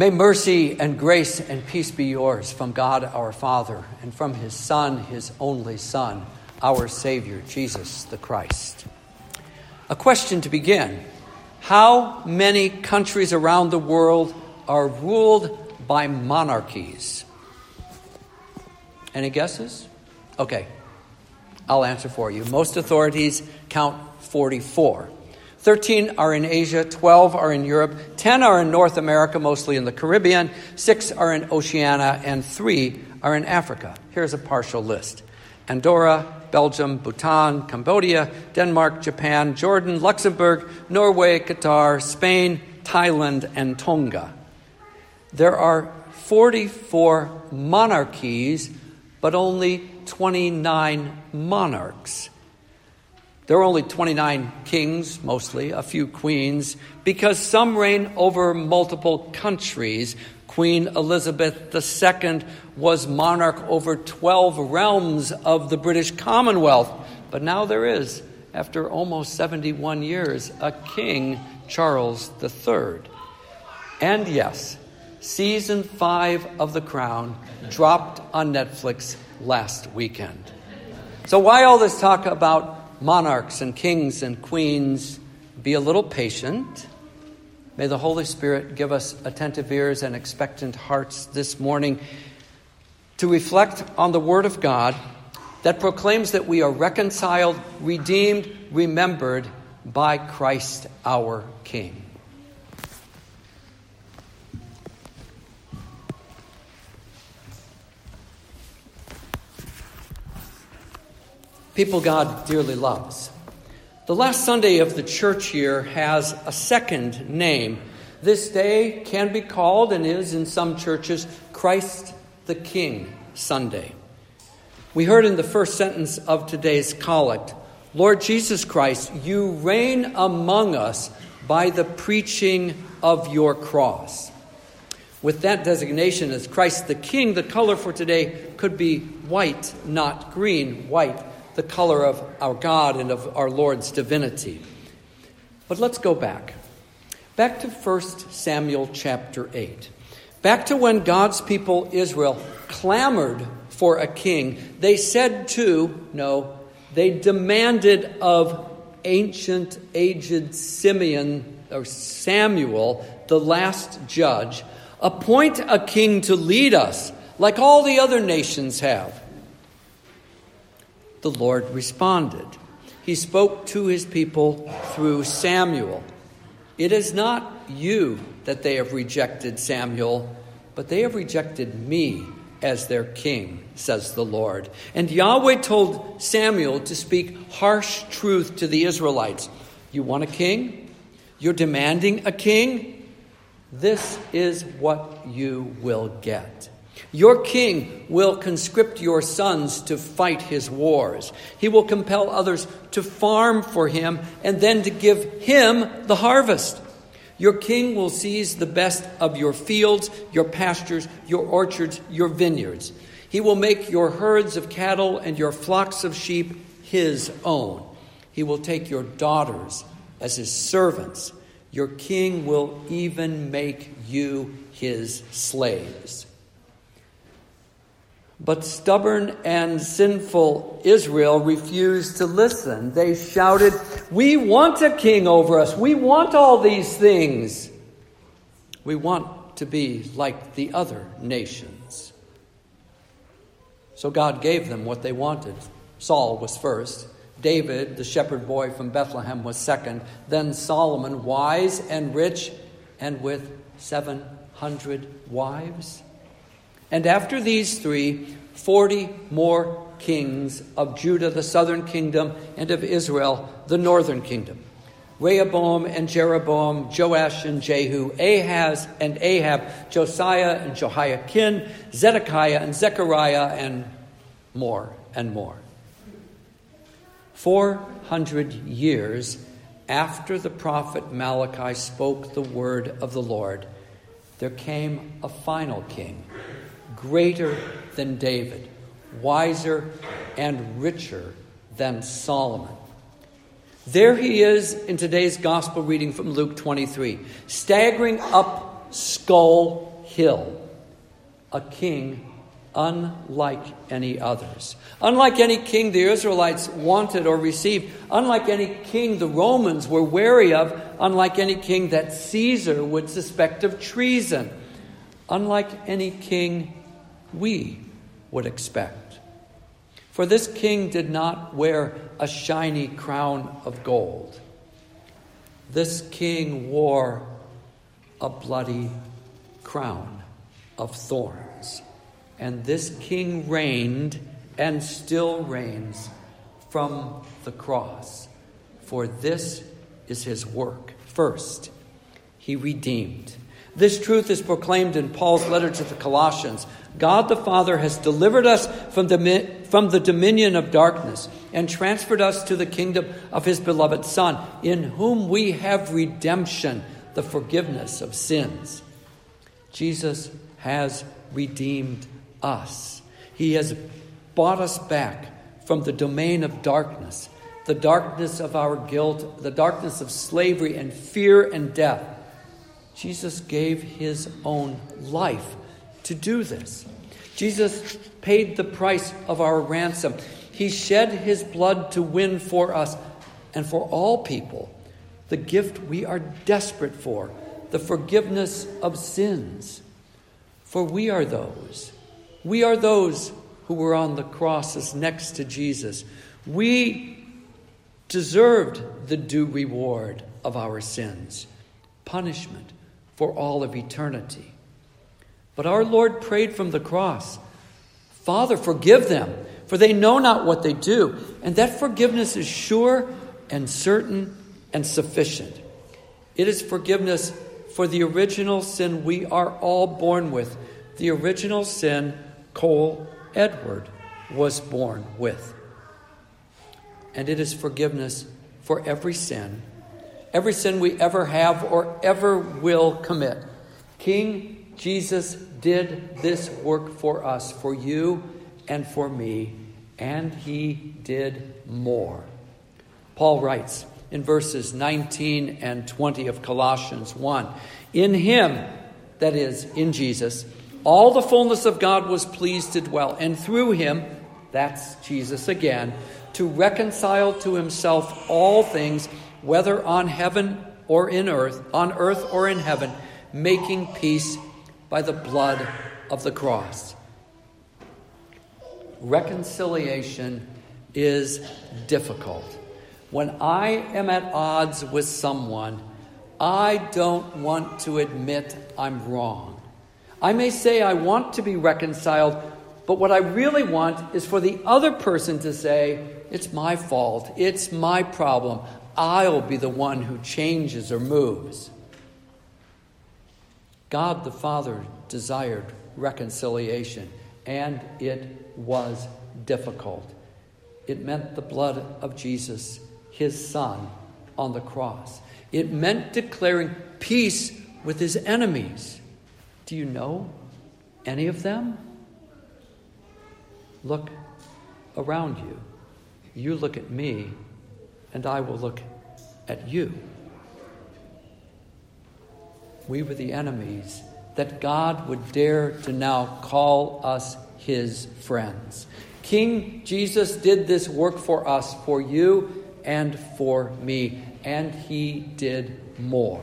May mercy and grace and peace be yours from God our Father and from his Son, his only Son, our Savior, Jesus the Christ. A question to begin How many countries around the world are ruled by monarchies? Any guesses? Okay, I'll answer for you. Most authorities count 44. 13 are in Asia, 12 are in Europe, 10 are in North America, mostly in the Caribbean, 6 are in Oceania, and 3 are in Africa. Here's a partial list Andorra, Belgium, Bhutan, Cambodia, Denmark, Japan, Jordan, Luxembourg, Norway, Qatar, Spain, Thailand, and Tonga. There are 44 monarchies, but only 29 monarchs. There are only 29 kings, mostly, a few queens, because some reign over multiple countries. Queen Elizabeth II was monarch over 12 realms of the British Commonwealth. But now there is, after almost 71 years, a King Charles III. And yes, season five of The Crown dropped on Netflix last weekend. So, why all this talk about monarchs and kings and queens, be a little patient. May the Holy Spirit give us attentive ears and expectant hearts this morning to reflect on the Word of God that proclaims that we are reconciled, redeemed, remembered by Christ our King. People God dearly loves. The last Sunday of the church year has a second name. This day can be called, and is in some churches, Christ the King Sunday. We heard in the first sentence of today's collect Lord Jesus Christ, you reign among us by the preaching of your cross. With that designation as Christ the King, the color for today could be white, not green. White the color of our God and of our Lord's divinity. But let's go back. Back to 1 Samuel chapter 8. Back to when God's people, Israel, clamored for a king. They said to, no, they demanded of ancient, aged Simeon or Samuel, the last judge, appoint a king to lead us like all the other nations have. The Lord responded. He spoke to his people through Samuel. It is not you that they have rejected, Samuel, but they have rejected me as their king, says the Lord. And Yahweh told Samuel to speak harsh truth to the Israelites. You want a king? You're demanding a king? This is what you will get. Your king will conscript your sons to fight his wars. He will compel others to farm for him and then to give him the harvest. Your king will seize the best of your fields, your pastures, your orchards, your vineyards. He will make your herds of cattle and your flocks of sheep his own. He will take your daughters as his servants. Your king will even make you his slaves. But stubborn and sinful Israel refused to listen. They shouted, We want a king over us. We want all these things. We want to be like the other nations. So God gave them what they wanted. Saul was first. David, the shepherd boy from Bethlehem, was second. Then Solomon, wise and rich, and with 700 wives. And after these three, 40 more kings of Judah, the southern kingdom, and of Israel, the northern kingdom. Rehoboam and Jeroboam, Joash and Jehu, Ahaz and Ahab, Josiah and Jehoiakim, Zedekiah and Zechariah, and more and more. 400 years after the prophet Malachi spoke the word of the Lord, there came a final king greater than David, wiser and richer than Solomon. There he is in today's gospel reading from Luke 23, staggering up Skull Hill, a king unlike any others. Unlike any king the Israelites wanted or received, unlike any king the Romans were wary of, unlike any king that Caesar would suspect of treason, unlike any king we would expect. For this king did not wear a shiny crown of gold. This king wore a bloody crown of thorns. And this king reigned and still reigns from the cross. For this is his work. First, he redeemed. This truth is proclaimed in Paul's letter to the Colossians. God the Father has delivered us from the, from the dominion of darkness and transferred us to the kingdom of his beloved Son, in whom we have redemption, the forgiveness of sins. Jesus has redeemed us. He has bought us back from the domain of darkness, the darkness of our guilt, the darkness of slavery and fear and death. Jesus gave his own life to do this. Jesus paid the price of our ransom. He shed his blood to win for us and for all people the gift we are desperate for the forgiveness of sins. For we are those we are those who were on the crosses next to Jesus. We deserved the due reward of our sins, punishment for all of eternity. But our Lord prayed from the cross Father, forgive them, for they know not what they do. And that forgiveness is sure and certain and sufficient. It is forgiveness for the original sin we are all born with, the original sin Cole Edward was born with. And it is forgiveness for every sin, every sin we ever have or ever will commit. King Jesus did this work for us, for you and for me, and he did more. Paul writes in verses 19 and 20 of Colossians 1 In him, that is, in Jesus, all the fullness of God was pleased to dwell, and through him, that's Jesus again, to reconcile to himself all things, whether on heaven or in earth, on earth or in heaven, making peace by the blood of the cross. Reconciliation is difficult. When I am at odds with someone, I don't want to admit I'm wrong. I may say I want to be reconciled, but what I really want is for the other person to say, It's my fault, it's my problem, I'll be the one who changes or moves. God the Father desired reconciliation, and it was difficult. It meant the blood of Jesus, his Son, on the cross. It meant declaring peace with his enemies. Do you know any of them? Look around you. You look at me, and I will look at you. We were the enemies that God would dare to now call us his friends. King Jesus did this work for us, for you and for me, and he did more.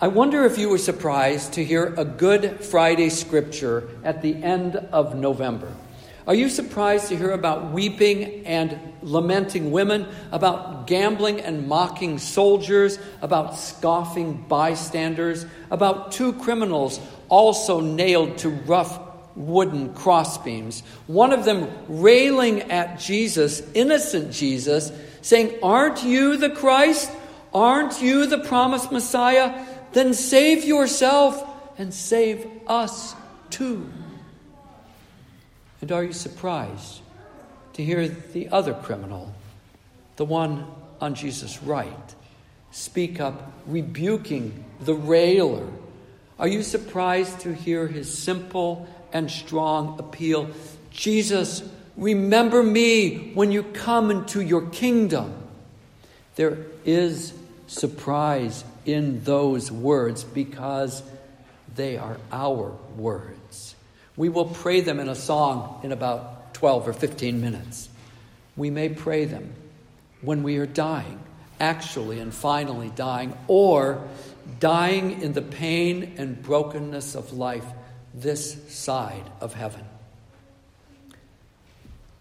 I wonder if you were surprised to hear a Good Friday scripture at the end of November. Are you surprised to hear about weeping and lamenting women, about gambling and mocking soldiers, about scoffing bystanders, about two criminals also nailed to rough wooden crossbeams, one of them railing at Jesus, innocent Jesus, saying, Aren't you the Christ? Aren't you the promised Messiah? then save yourself and save us too. And are you surprised to hear the other criminal, the one on Jesus' right, speak up, rebuking the railer? Are you surprised to hear his simple and strong appeal Jesus, remember me when you come into your kingdom? There is surprise in those words because they are our words. We will pray them in a song in about 12 or 15 minutes. We may pray them when we are dying, actually and finally dying, or dying in the pain and brokenness of life this side of heaven.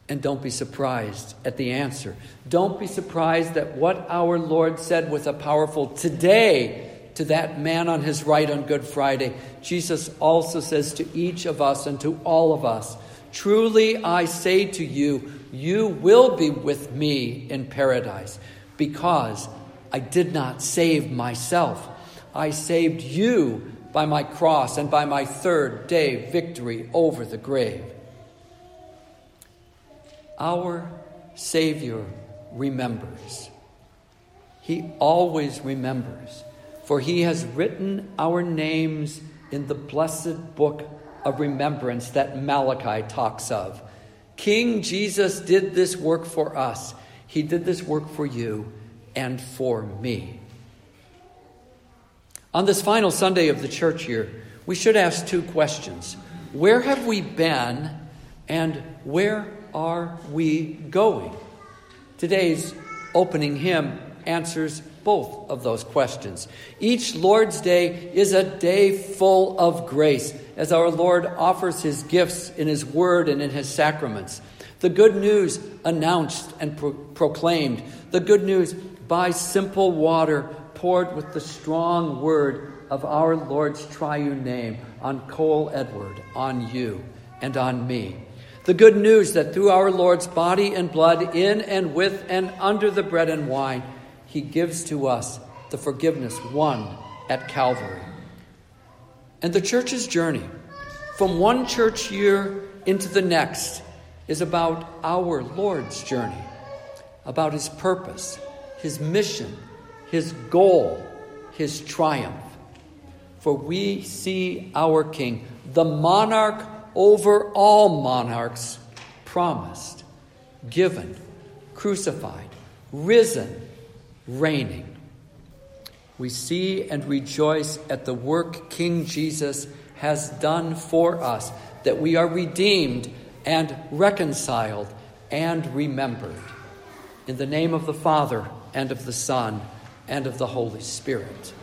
And don't be surprised at the answer. Don't be surprised at what our Lord said with a powerful today to that man on his right on Good Friday. Jesus also says to each of us and to all of us Truly I say to you, you will be with me in paradise because I did not save myself. I saved you by my cross and by my third day victory over the grave. Our Savior remembers. He always remembers, for He has written our names in the blessed book of remembrance that Malachi talks of. King Jesus did this work for us. He did this work for you and for me. On this final Sunday of the church year, we should ask two questions Where have we been, and where are we going? Today's opening hymn answers both of those questions. Each Lord's Day is a day full of grace as our Lord offers his gifts in his word and in his sacraments. The good news announced and pro- proclaimed, the good news by simple water poured with the strong word of our Lord's triune name on Cole Edward, on you, and on me. The good news that through our Lord's body and blood, in and with and under the bread and wine, he gives to us the forgiveness won at Calvary. And the church's journey from one church year into the next is about our Lord's journey, about his purpose, his mission, his goal, his triumph. For we see our King, the monarch over all monarchs, promised, given, crucified, risen, reigning. We see and rejoice at the work King Jesus has done for us, that we are redeemed and reconciled and remembered. In the name of the Father, and of the Son, and of the Holy Spirit.